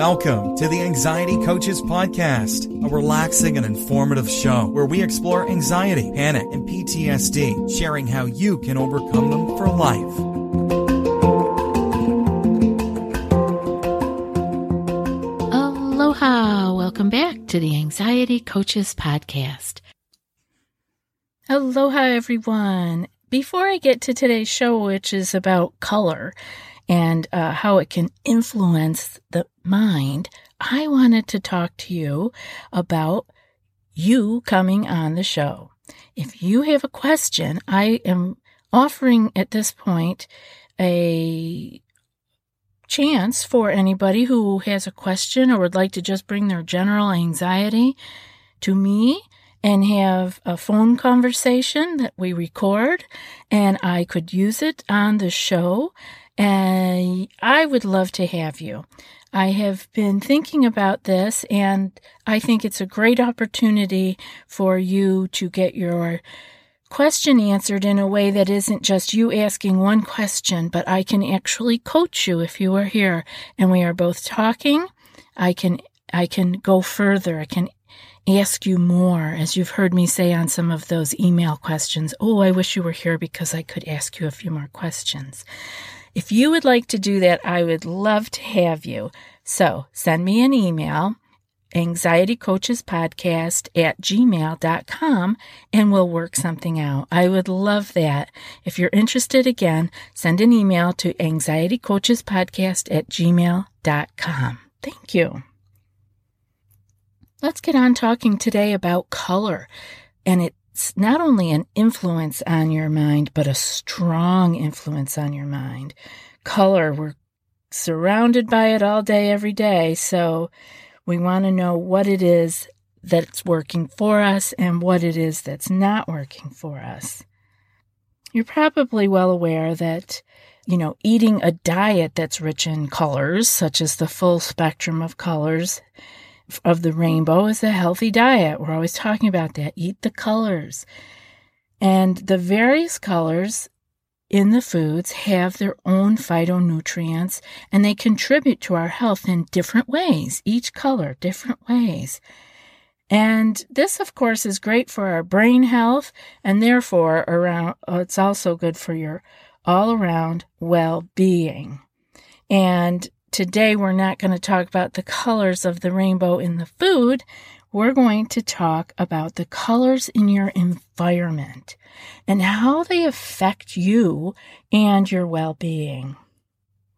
Welcome to the Anxiety Coaches Podcast, a relaxing and informative show where we explore anxiety, panic, and PTSD, sharing how you can overcome them for life. Aloha! Welcome back to the Anxiety Coaches Podcast. Aloha, everyone. Before I get to today's show, which is about color, and uh, how it can influence the mind, I wanted to talk to you about you coming on the show. If you have a question, I am offering at this point a chance for anybody who has a question or would like to just bring their general anxiety to me and have a phone conversation that we record and I could use it on the show and I would love to have you. I have been thinking about this, and I think it's a great opportunity for you to get your question answered in a way that isn't just you asking one question, but I can actually coach you if you are here and we are both talking. I can I can go further. I can ask you more, as you've heard me say on some of those email questions. Oh, I wish you were here because I could ask you a few more questions. If you would like to do that, I would love to have you. So send me an email, anxietycoachespodcast at gmail.com, and we'll work something out. I would love that. If you're interested, again, send an email to anxietycoachespodcast at gmail.com. Thank you. Let's get on talking today about color. And it it's not only an influence on your mind, but a strong influence on your mind. Color, we're surrounded by it all day, every day. So we want to know what it is that's working for us and what it is that's not working for us. You're probably well aware that, you know, eating a diet that's rich in colors, such as the full spectrum of colors, of the rainbow is a healthy diet. We're always talking about that. Eat the colors. And the various colors in the foods have their own phytonutrients and they contribute to our health in different ways, each color, different ways. And this, of course, is great for our brain health and therefore around, uh, it's also good for your all around well being. And Today, we're not going to talk about the colors of the rainbow in the food. We're going to talk about the colors in your environment and how they affect you and your well being.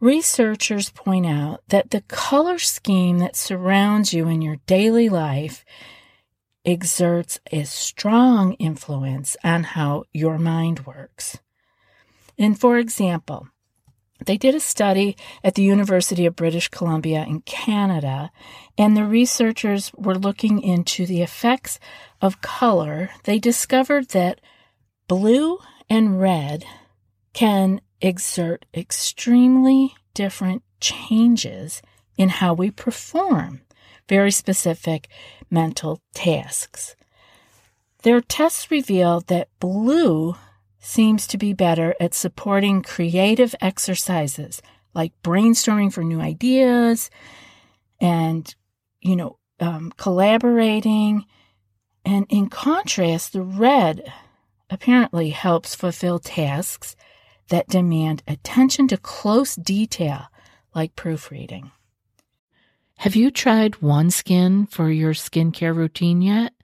Researchers point out that the color scheme that surrounds you in your daily life exerts a strong influence on how your mind works. And for example, they did a study at the University of British Columbia in Canada, and the researchers were looking into the effects of color. They discovered that blue and red can exert extremely different changes in how we perform very specific mental tasks. Their tests revealed that blue seems to be better at supporting creative exercises like brainstorming for new ideas and, you know, um, collaborating. And in contrast, the red apparently helps fulfill tasks that demand attention to close detail, like proofreading. Have you tried OneSkin for your skincare routine yet?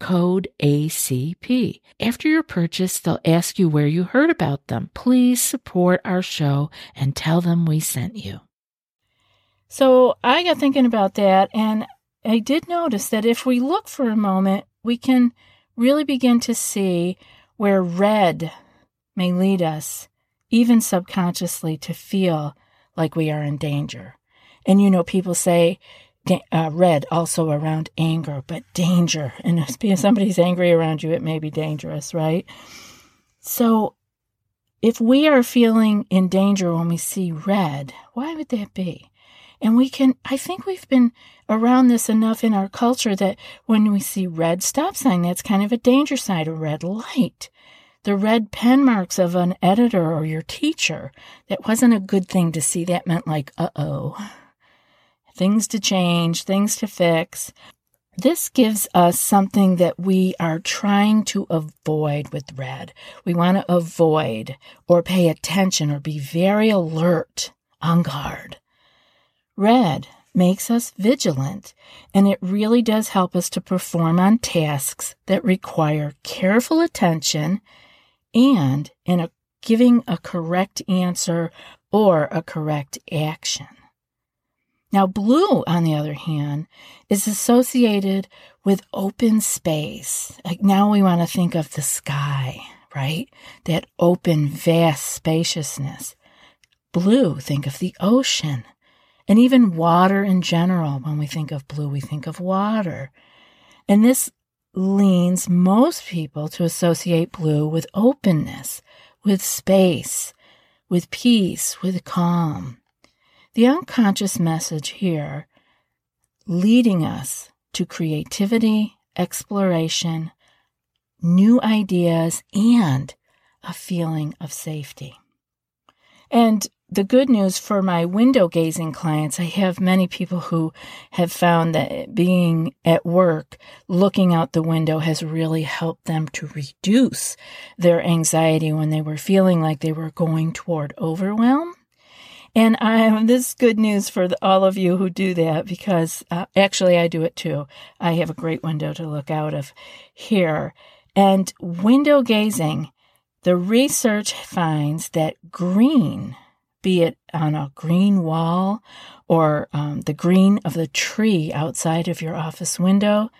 code ACP. After your purchase, they'll ask you where you heard about them. Please support our show and tell them we sent you. So I got thinking about that, and I did notice that if we look for a moment, we can really begin to see where red may lead us, even subconsciously, to feel like we are in danger. And you know, people say uh, red also around anger, but danger. And if somebody's angry around you, it may be dangerous, right? So if we are feeling in danger when we see red, why would that be? And we can, I think we've been around this enough in our culture that when we see red stop sign, that's kind of a danger sign, a red light. The red pen marks of an editor or your teacher, that wasn't a good thing to see. That meant like, uh oh, things to change, things to fix. This gives us something that we are trying to avoid with red. We want to avoid or pay attention or be very alert, on guard. Red makes us vigilant, and it really does help us to perform on tasks that require careful attention and in a giving a correct answer or a correct action. Now, blue, on the other hand, is associated with open space. Like now we want to think of the sky, right? That open, vast spaciousness. Blue, think of the ocean. And even water in general. When we think of blue, we think of water. And this leans most people to associate blue with openness, with space, with peace, with calm. The unconscious message here leading us to creativity, exploration, new ideas, and a feeling of safety. And the good news for my window gazing clients, I have many people who have found that being at work, looking out the window has really helped them to reduce their anxiety when they were feeling like they were going toward overwhelm and I this is good news for the, all of you who do that because uh, actually I do it too. I have a great window to look out of here. And window gazing, the research finds that green, be it on a green wall or um, the green of the tree outside of your office window,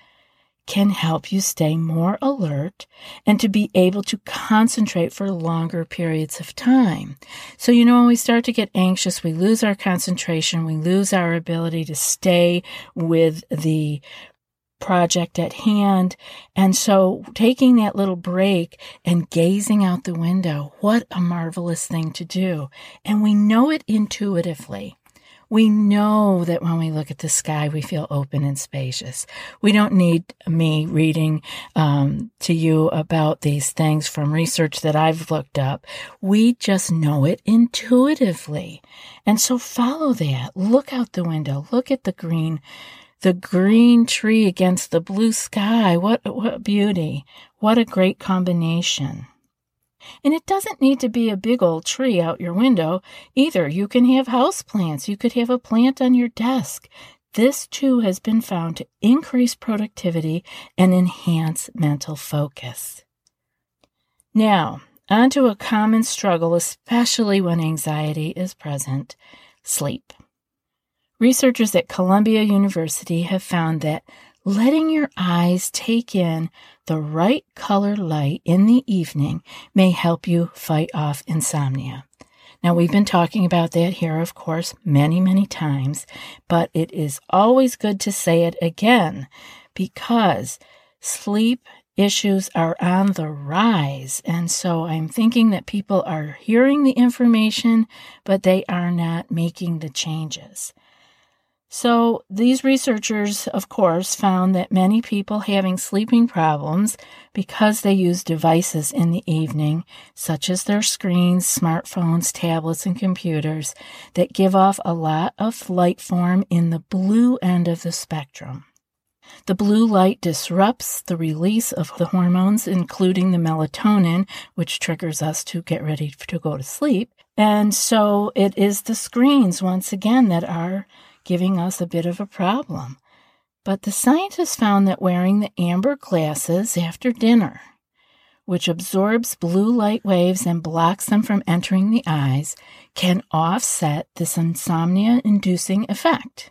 can help you stay more alert and to be able to concentrate for longer periods of time. So, you know, when we start to get anxious, we lose our concentration, we lose our ability to stay with the project at hand. And so taking that little break and gazing out the window, what a marvelous thing to do. And we know it intuitively. We know that when we look at the sky, we feel open and spacious. We don't need me reading um, to you about these things from research that I've looked up. We just know it intuitively. And so follow that. Look out the window. Look at the green the green tree against the blue sky. What, what beauty. What a great combination. And it doesn't need to be a big old tree out your window either. You can have house plants. You could have a plant on your desk. This too has been found to increase productivity and enhance mental focus. Now, on to a common struggle, especially when anxiety is present sleep. Researchers at Columbia University have found that Letting your eyes take in the right color light in the evening may help you fight off insomnia. Now, we've been talking about that here, of course, many, many times, but it is always good to say it again because sleep issues are on the rise. And so I'm thinking that people are hearing the information, but they are not making the changes. So, these researchers, of course, found that many people having sleeping problems because they use devices in the evening, such as their screens, smartphones, tablets, and computers, that give off a lot of light form in the blue end of the spectrum. The blue light disrupts the release of the hormones, including the melatonin, which triggers us to get ready to go to sleep. And so it is the screens, once again, that are giving us a bit of a problem. But the scientists found that wearing the amber glasses after dinner, which absorbs blue light waves and blocks them from entering the eyes, can offset this insomnia inducing effect.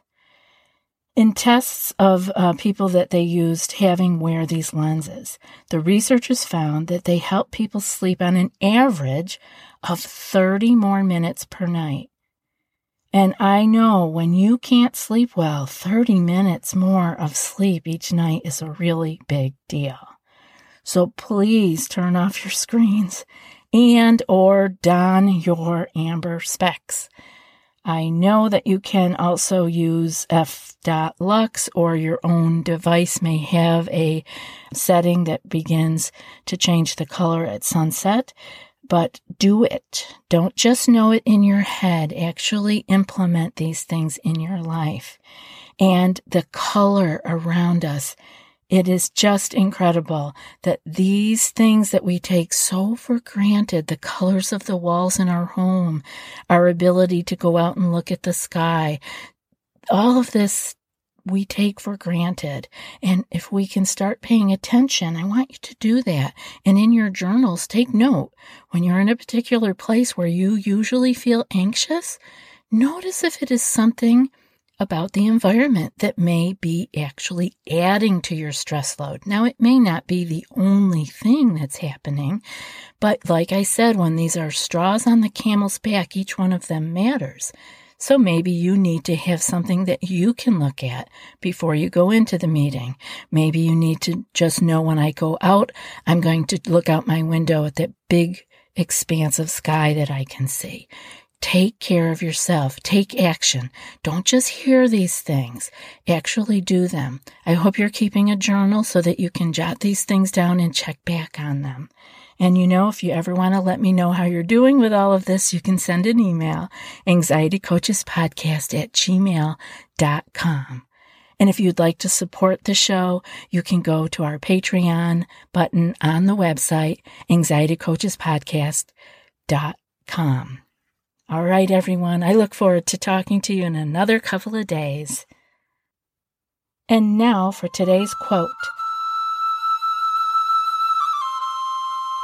In tests of uh, people that they used having wear these lenses, the researchers found that they help people sleep on an average of 30 more minutes per night. And I know when you can't sleep well, 30 minutes more of sleep each night is a really big deal. So please turn off your screens and or don your amber specs. I know that you can also use f.lux or your own device may have a setting that begins to change the color at sunset but do it. Don't just know it in your head. Actually implement these things in your life. And the color around us. It is just incredible that these things that we take so for granted, the colors of the walls in our home, our ability to go out and look at the sky, all of this we take for granted. And if we can start paying attention, I want you to do that. And in your journals, take note when you're in a particular place where you usually feel anxious, notice if it is something about the environment that may be actually adding to your stress load. Now, it may not be the only thing that's happening, but like I said, when these are straws on the camel's back, each one of them matters. So maybe you need to have something that you can look at before you go into the meeting. Maybe you need to just know when I go out, I'm going to look out my window at that big expanse of sky that I can see. Take care of yourself. Take action. Don't just hear these things. Actually do them. I hope you're keeping a journal so that you can jot these things down and check back on them. And you know, if you ever want to let me know how you're doing with all of this, you can send an email, anxietycoachespodcast at gmail.com. And if you'd like to support the show, you can go to our Patreon button on the website, anxietycoachespodcast.com. All right, everyone. I look forward to talking to you in another couple of days. And now for today's quote.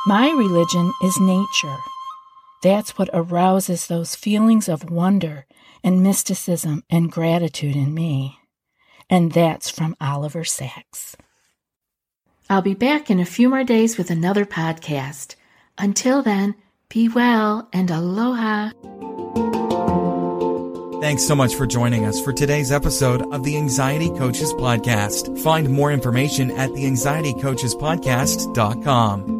My religion is nature. That's what arouses those feelings of wonder and mysticism and gratitude in me. And that's from Oliver Sacks. I'll be back in a few more days with another podcast. Until then, be well and aloha. Thanks so much for joining us for today's episode of the Anxiety Coaches Podcast. Find more information at the anxietycoachespodcast.com.